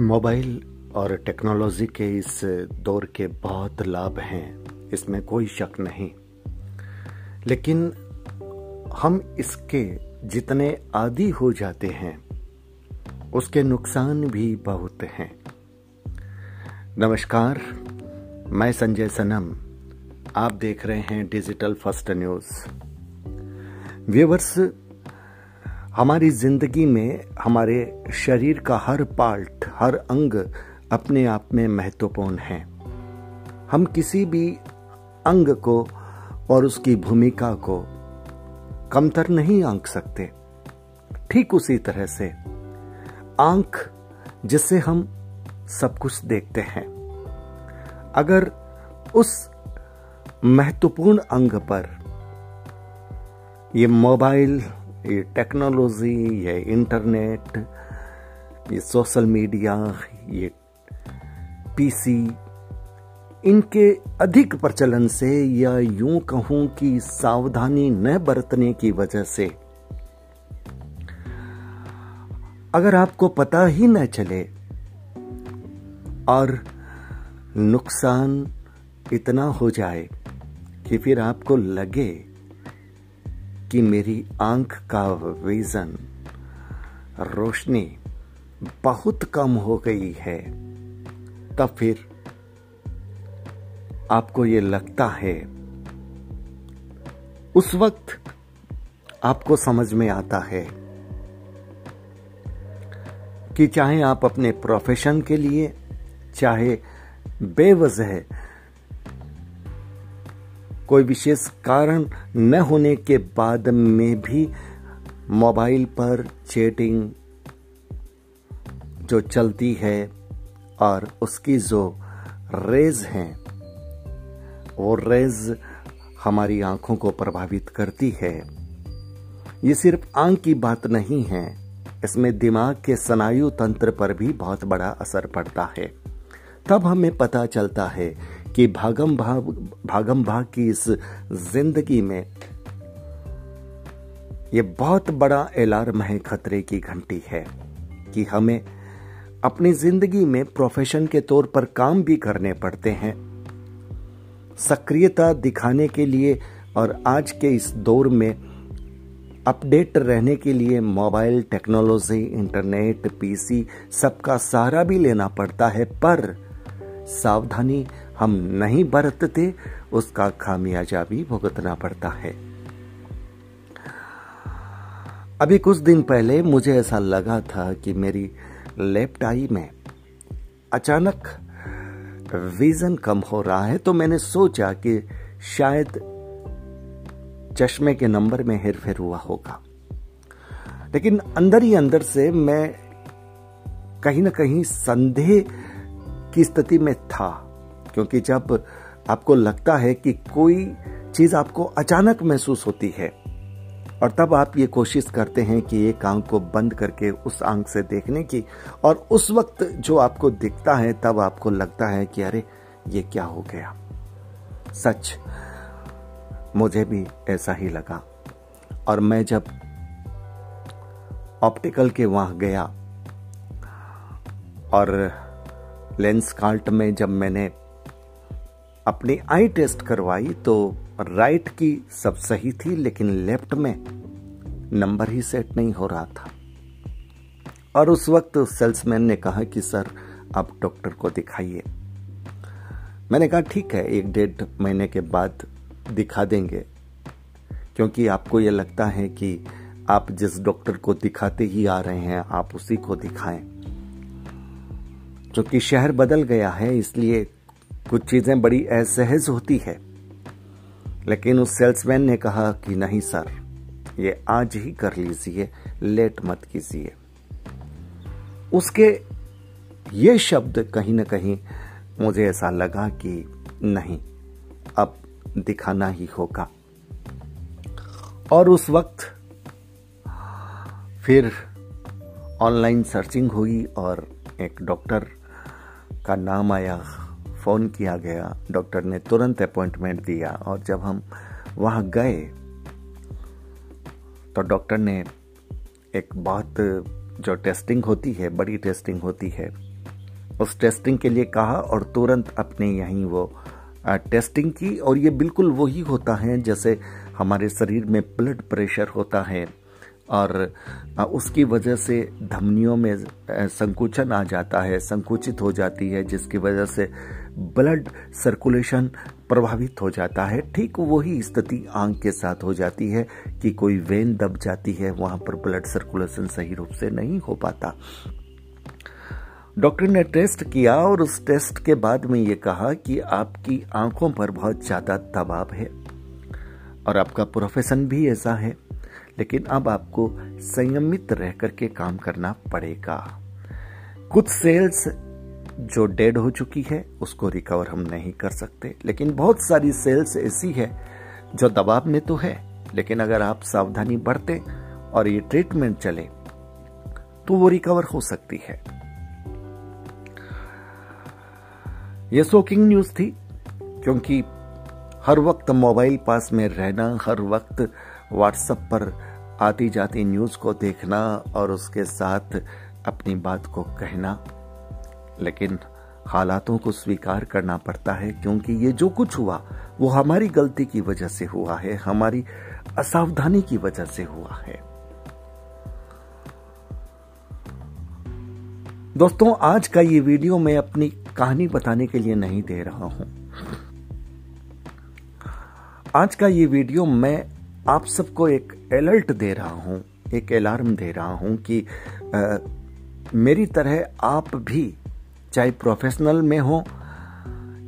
Mobile और technology के इस दौर के बहुत लाभ हैं, इसमें कोई शक नहीं। लेकिन हम इसके जितने आदि हो जाते हैं, उसके नुकसान भी बहुत हैं। नमस्कार, मैं संजय सनम। आप देख रहे हैं डिजिटल फ़र्स्ट न्यूज़। व्यूवर्स हमारी ज़िंदगी में हमारे शरीर का हर पार्ट, हर अंग अपने आप में महत्वपूर्ण है। हम किसी भी अंग को और उसकी भूमिका को कमतर नहीं आंक सकते। ठीक उसी तरह से आँख जिससे हम सब कुछ देखते हैं। अगर उस महत्वपूर्ण अंग पर ये मोबाइल ये टेक्नोलॉजी ये इंटरनेट ये सोशल मीडिया ये पीसी इनके अधिक प्रचलन से या यूँ कहूँ कि सावधानी न बरतने की वजह से। अगर आपको पता ही न चले, और नुकसान इतना हो जाए कि फिर आपको लगे कि मेरी आँख का विजन रोशनी बहुत कम हो गई है, तब फिर आपको ये लगता है। उस वक्त आपको समझ में आता है कि चाहे आप अपने प्रोफेशन के लिए, चाहे बेवजह कोई विशेष कारण न होने के बाद में भी मोबाइल पर चैटिंग जो चलती है और उसकी जो रेज हैं, वो रेज हमारी आँखों को प्रभावित करती है। ये सिर्फ़ आँख की बात नहीं है, इसमें दिमाग के स्नायु तंत्र पर भी बहुत बड़ा असर पड़ता है। तब हमें पता चलता है कि भागम भाग भागम भाग की इस ज़िंदगी में ये बहुत बड़ा अलार्म है खतरे की घंटी है कि हमें अपनी ज़िंदगी में प्रोफेशन के तौर पर काम भी करने पड़ते हैं। सक्रियता दिखाने के लिए और आज के इस दौर में अपडेट रहने के लिए मोबाइल, टेक्नोलॉजी, इंटरनेट, पीसी, सबका सहारा भी लेना पड़ता है, पर सावधानी हम नहीं बरतते, उसका खामियाजा भी भुगतना पड़ता है। अभी कुछ दिन पहले मुझे ऐसा लगा था कि मेरी लेफ़्ट आई में अचानक विजन कम हो रहा है तो मैंने सोचा कि शायद चश्मे के नंबर में हेर फेर हुआ होगा। लेकिन अंदर ही अंदर से मैं कहीं ना कहीं संदेह की स्थिति में था। क्योंकि जब आपको लगता है कि कोई चीज़ आपको अचानक महसूस होती है, और तब आप ये कोशिश करते हैं कि एक आँख को बंद करके उस आँख से देखने की, और उस वक्त जो आपको दिखता है, तब आपको लगता है कि अरे, ये क्या हो गया? सच, मुझे भी ऐसा ही लगा। और मैं जब ऑप्टिकल के वहाँ गया, और लेंस कार्ट में जब मैंने अपनी आई टेस्ट करवाई तो राइट की सब सही थी, लेकिन लेफ़्ट में नंबर ही सेट नहीं हो रहा था। और उस वक्त सेल्समैन ने कहा कि, सर, आप डॉक्टर को दिखाइए। मैंने कहा, ठीक है, एक डेढ़ महीने के बाद दिखा देंगे, क्योंकि आपको यह लगता है कि आप जिस डॉक्टर को दिखाते ही आ रहे हैं, आप उसी को दिखाएँ। क्योंकि शहर बदल गया है, इसलिए कुछ चीज़ें बड़ी असहज होती है। लेकिन उस सेल्समैन ने कहा कि नहीं सर ये आज ही कर लीजिए, लेट मत कीजिए। उसके ये शब्द कहीं ना कहीं मुझे ऐसा लगा कि नहीं, अब दिखाना ही होगा। और उस वक्त फिर ऑनलाइन सर्चिंग हुई और एक डॉक्टर का नाम आया फ़ोन किया गया, डॉक्टर ने तुरंत अपॉइंटमेंट दिया और जब हम वहाँ गए तो डॉक्टर ने एक बहुत जो टेस्टिंग होती है, बड़ी टेस्टिंग होती है, उस टेस्टिंग के लिए कहा और तुरंत अपने यहीं वो टेस्टिंग की और ये बिल्कुल वही होता है जैसे हमारे शरीर में ब्लड प्रेशर होता है और उसकी वजह से धमनियों में संकुचन आ जाता है, संकुचित हो जाती है, जिसकी वजह से ब्लड सर्कुलेशन प्रभावित हो जाता है। ठीक वही स्थिति आँख के साथ हो जाती है कि कोई वेन दब जाती है, वहाँ पर ब्लड सर्कुलेशन सही रूप से नहीं हो पाता। डॉक्टर ने टेस्ट किया और उस टेस्ट के बाद में ये कहा कि आपकी आँखों पर बहुत ज़्यादा दबाव है और आपका प्रोफेशन भी ऐसा है, लेकिन अब आपको संयमित रह करके काम करना पड़ेगा। कुछ सेल्स जो डेड हो चुकी है, उसको रिकवर हम नहीं कर सकते। लेकिन बहुत सारी सेल्स ऐसी है जो दबाव में तो है, लेकिन अगर आप सावधानी बरतें और ये ट्रीटमेंट चले तो वो रिकवर हो सकती है। ये शोकिंग न्यूज़ थी, क्योंकि हर वक्त मोबाइल पास में रहना, हर वक्त व्हाट्सएप पर आती जाती न्यूज़ को देखना और उसके साथ अपनी बात को कहना लेकिन हालातों को स्वीकार करना पड़ता है क्योंकि ये जो कुछ हुआ वो हमारी गलती की वजह से हुआ है हमारी असावधानी की वजह से हुआ है। दोस्तों आज का ये वीडियो मैं अपनी कहानी बताने के लिए नहीं दे रहा हूँ। आज का ये वीडियो मैं आप सबको एक अलर्ट दे रहा हूँ एक अलार्म दे रहा हूँ कि आ, मेरी तरह आप भी चाहे प्रोफेशनल में हो,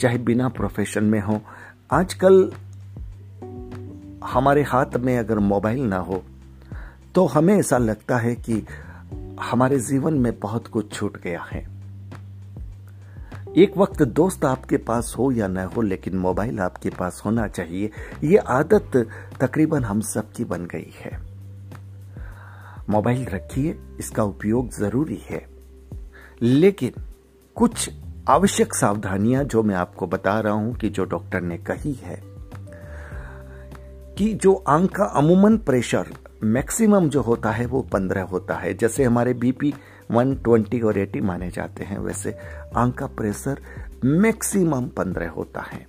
चाहे बिना प्रोफेशन में हो, आजकल हमारे हाथ में अगर मोबाइल ना हो तो हमें ऐसा लगता है कि हमारे जीवन में बहुत कुछ छूट गया है। एक वक्त दोस्त आपके पास हो या न हो, लेकिन मोबाइल आपके पास होना चाहिए, ये आदत तकरीबन हम सबकी बन गई है। मोबाइल रखिए, इसका उपयोग ज़रूरी है। लेकिन कुछ आवश्यक सावधानियाँ जो मैं आपको बता रहा हूँ कि जो डॉक्टर ने कही है कि जो आँख का अमूमन प्रेशर मैक्सिमम जो होता है वो पंद्रह होता है। जैसे हमारे बीपी 120 और 80 माने जाते हैं, वैसे आँख का प्रेशर मैक्सिमम पंद्रह होता है।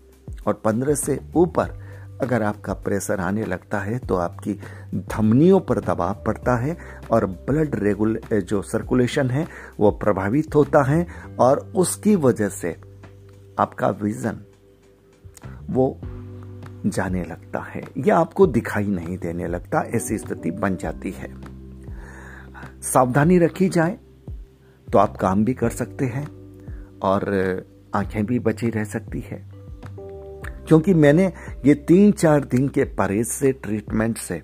और पंद्रह से ऊपर अगर आपका प्रेशर आने लगता है तो आपकी धमनियों पर दबाव पड़ता है और ब्लड रेगुल जो सर्कुलेशन है, वो प्रभावित होता है और उसकी वजह से आपका विजन वो जाने लगता है या आपको दिखाई नहीं देने लगता, ऐसी स्थिति बन जाती है। सावधानी रखी जाए तो आप काम भी कर सकते हैं और आँखें भी बची रह सकती है। क्योंकि मैंने ये तीन चार दिन के परहेज से ट्रीटमेंट से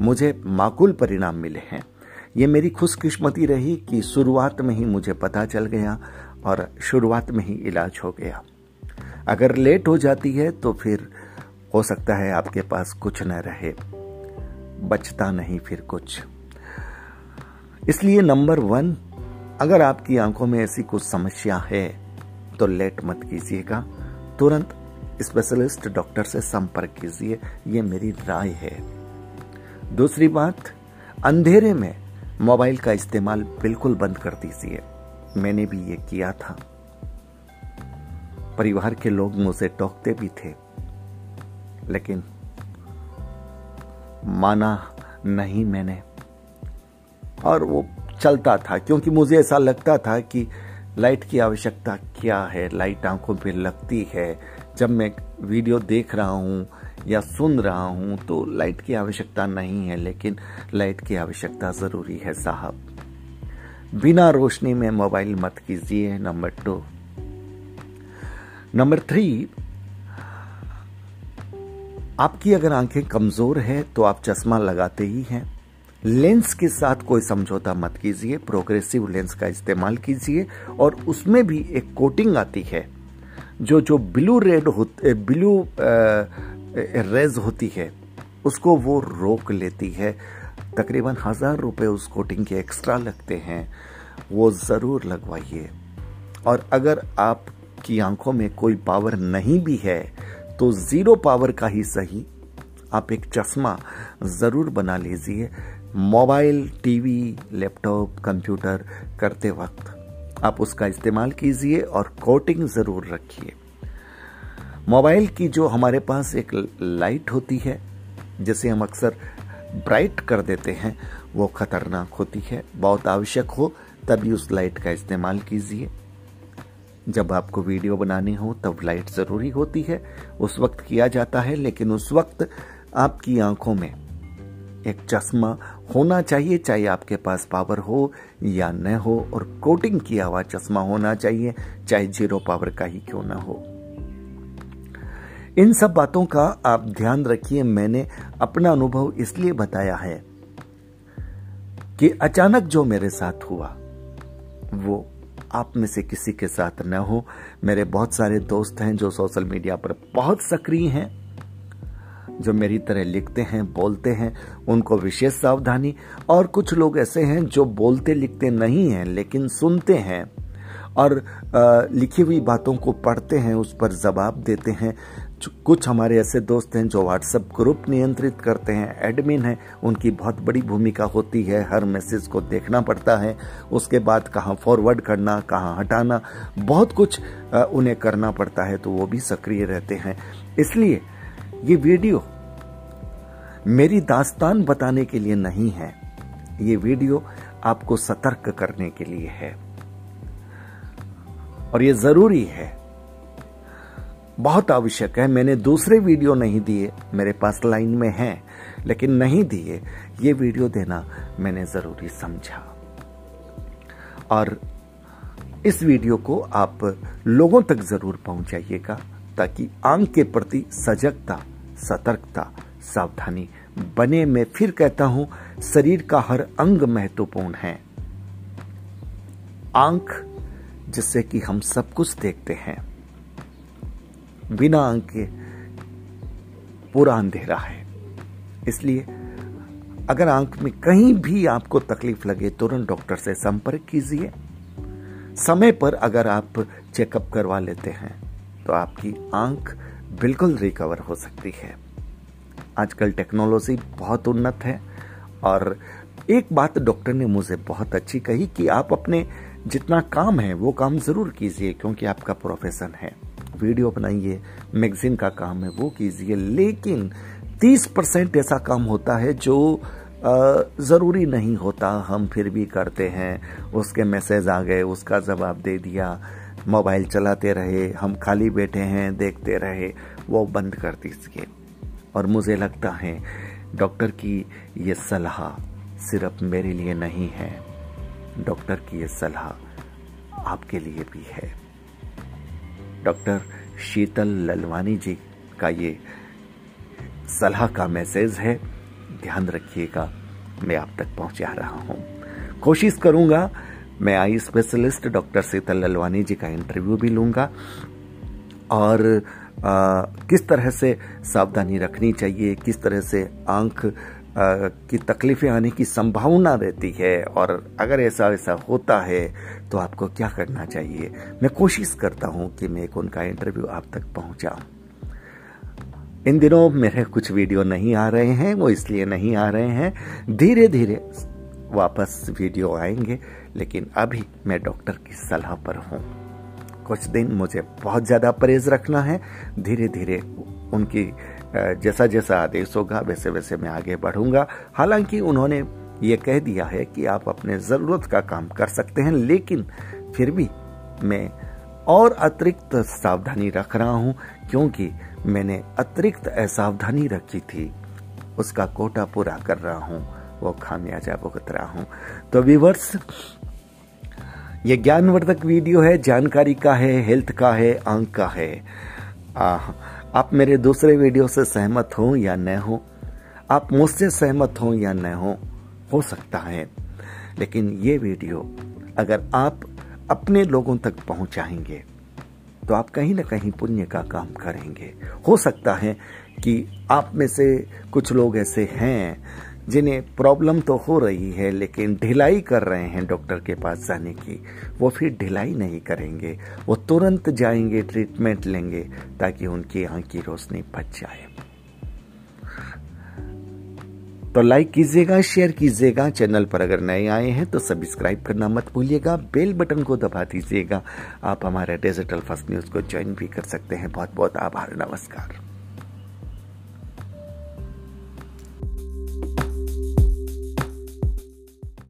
मुझे माकूल परिणाम मिले हैं। ये मेरी खुशकिस्मती रही कि शुरुआत में ही मुझे पता चल गया और शुरुआत में ही इलाज हो गया। अगर लेट हो जाती है तो फिर हो सकता है आपके पास कुछ न रहे। बचता नहीं फिर कुछ। इसलिए नंबर वन, अगर आपकी आँखों में ऐसी कुछ समस्या है तो लेट मत कीजिएगा। तुरंत स्पेशलिस्ट डॉक्टर से संपर्क कीजिए, ये मेरी राय है। दूसरी बात, अंधेरे में मोबाइल का इस्तेमाल बिल्कुल बंद कर दीजिए। मैंने भी ये किया था। परिवार के लोग मुझे टोकते भी थे, लेकिन माना नहीं मैंने। और वो चलता था, क्योंकि मुझे ऐसा लगता था कि लाइट की आवश्यकता क्या है? लाइट आँखों पे लगती है जब मैं वीडियो देख रहा हूँ या सुन रहा हूँ तो लाइट की आवश्यकता नहीं है, लेकिन लाइट की आवश्यकता ज़रूरी है, साहब। बिना रोशनी में मोबाइल मत कीजिए, नंबर टू नंबर थ्री, आपकी अगर आँखें कमज़ोर है तो आप चश्मा लगाते ही हैं। लेंस के साथ कोई समझौता मत कीजिए, प्रोग्रेसिव लेंस का इस्तेमाल कीजिए, और उसमें भी एक कोटिंग आती है। जो जो ब्लू रेड होते ब्लू रेज होती है, उसको वो रोक लेती है। तकरीबन हज़ार रुपए उस कोटिंग के एक्स्ट्रा लगते हैं। वो ज़रूर लगवाइए। और अगर आपकी आँखों में कोई पावर नहीं भी है तो ज़ीरो पावर का ही सही। आप एक चश्मा ज़रूर बना लीजिए। मोबाइल, टीवी, लैपटॉप, कंप्यूटर करते वक्त। आप उसका इस्तेमाल कीजिए और कोटिंग ज़रूर रखिए। मोबाइल की जो हमारे पास एक लाइट होती है, जिसे हम अक्सर ब्राइट कर देते हैं, वो खतरनाक होती है। बहुत आवश्यक हो, तभी उस लाइट का इस्तेमाल कीजिए। जब आपको वीडियो बनानी हो, तब लाइट ज़रूरी होती है। उस वक्त किया जाता है, लेकिन उस वक्त आपकी आँखों में एक चश्मा होना चाहिए, चाहे आपके पास पावर हो या न हो, और कोटिंग किया हुआ चश्मा होना चाहिए, चाहे ज़ीरो पावर का ही क्यों ना हो। इन सब बातों का आप ध्यान रखिए, मैंने अपना अनुभव इसलिए बताया है कि अचानक जो मेरे साथ हुआ, वो आप में से किसी के साथ न हो। मेरे बहुत सारे दोस्त हैं जो सोशल मीडिया पर बहुत सक्रिय हैं। जो मेरी तरह लिखते हैं, बोलते हैं, उनको विशेष सावधानी। और कुछ लोग ऐसे हैं जो बोलते लिखते नहीं हैं, लेकिन सुनते हैं और लिखी हुई बातों को पढ़ते हैं, उस पर जवाब देते हैं। कुछ हमारे ऐसे दोस्त हैं जो व्हाट्सएप ग्रुप नियंत्रित करते हैं, एडमिन हैं, उनकी बहुत बड़ी भूमिका होती है, हर मैसेज को देखना पड़ता है, उसके बाद कहाँ फॉरवर्ड करना, कहाँ हटाना, बहुत कुछ उन्हें करना पड़ता है तो वो भी सक्रिय रहते हैं। इसलिए ये वीडियो मेरी दास्तान बताने के लिए नहीं है। ये वीडियो आपको सतर्क करने के लिए है। और ये ज़रूरी है। बहुत आवश्यक है। मैंने दूसरे वीडियो नहीं दिए। मेरे पास लाइन में हैं, लेकिन नहीं दिए। ये वीडियो देना मैंने ज़रूरी समझा। और इस वीडियो को आप लोगों तक ज़रूर पहुंचाइएगा। ताकि आँख के प्रति सजगता, सतर्कता, सावधानी। बने मैं फिर कहता हूँ, शरीर का हर अंग महत्वपूर्ण है। आँख, जिससे कि हम सब कुछ देखते हैं। बिना आँख के पूरा अंधेरा है। इसलिए, अगर आँख में कहीं भी आपको तकलीफ़ लगे, तुरंत डॉक्टर से संपर्क कीजिए। समय पर अगर आप चेकअप करवा लेते हैं। तो आपकी आँख बिल्कुल रिकवर हो सकती है। आजकल टेक्नोलॉजी बहुत उन्नत है और एक बात डॉक्टर ने मुझे बहुत अच्छी कही कि आप अपने जितना काम है, वो काम ज़रूर कीजिए क्योंकि आपका प्रोफेशन है। वीडियो बनाइए मैगजीन का काम है, वो कीजिए। लेकिन 30 परसेंट ऐसा काम होता है जो ज़रूरी नहीं होता। हम फिर भी करते हैं, उसके मैसेज आ गए, उसका जवाब दे दिया। मोबाइल चलाते रहे, हम खाली बैठे हैं, देखते रहे, वो बंद कर दीजिए और मुझे लगता है, डॉक्टर की ये सलाह सिर्फ़ मेरे लिए नहीं है, डॉक्टर की ये सलाह आपके लिए भी है। डॉक्टर शीतल ललवानी जी का ये सलाह का मैसेज है, ध्यान रखिएगा, मैं आप तक पहुँचा रहा हूँ। कोशिश करूँगा मैं eye specialist doctor Sheetal Lalwani ji का इंटरव्यू भी लूँगा। और आ, किस तरह से सावधानी रखनी चाहिए किस तरह से आँख की तकलीफें आने की संभावना रहती है और अगर ऐसा ऐसा होता है तो आपको क्या करना चाहिए? मैं कोशिश करता हूँ कि मैं एक उनका इंटरव्यू आप तक पहुँचा इन दिनों मेरे कुछ वीडियो नहीं आ रहे हैं वो इसलिए नहीं आ रहे हैं। धीरे धीरे वापस वीडियो आएँगे। लेकिन अभी मैं डॉक्टर की सलाह पर हूँ। कुछ दिन मुझे बहुत ज़्यादा परहेज रखना है। धीरे धीरे उनकी जैसा जैसा आदेश होगा वैसे वैसे मैं आगे बढ़ूँगा। हालाँकि उन्होंने ये कह दिया है कि आप अपने ज़रूरत का काम कर सकते हैं, लेकिन फिर भी मैं और अतिरिक्त सावधानी रख रहा हूँ, क्योंकि मैंने अतिरिक्त असावधानी रखी थी। उसका कोटा पूरा कर रहा हूँ। वो खामियाजा भुगत रहा हूँ। तो विवर्स ये ज्ञानवर्धक वीडियो है जानकारी का है हेल्थ का है आँख का है। आ, आप मेरे दूसरे वीडियो से सहमत हो या न हो आप मुझसे सहमत हो या न हो हो सकता है। लेकिन ये वीडियो अगर आप अपने लोगों तक पहुंचाएँगे तो आप कहीं ना कहीं पुण्य का काम करेंगे। हो सकता है कि आप में से कुछ लोग ऐसे हैं जिन्हें प्रॉब्लम तो हो रही है, लेकिन ढिलाई कर रहे हैं डॉक्टर के पास जाने की। वो फिर ढिलाई नहीं करेंगे। वो तुरंत जाएँगे ट्रीटमेंट लेंगे, ताकि उनकी आँख की रोशनी बच जाए। तो लाइक कीजिएगा शेयर कीजिएगा चैनल पर अगर नए आए हैं तो सब्सक्राइब करना मत भूलिएगा। बेल बटन को दबा दीजिएगा। आप हमारे डिजिटल फ़र्स्ट न्यूज़ को ज्वाइन भी कर सकते हैं। बहुत बहुत आभार, नमस्कार।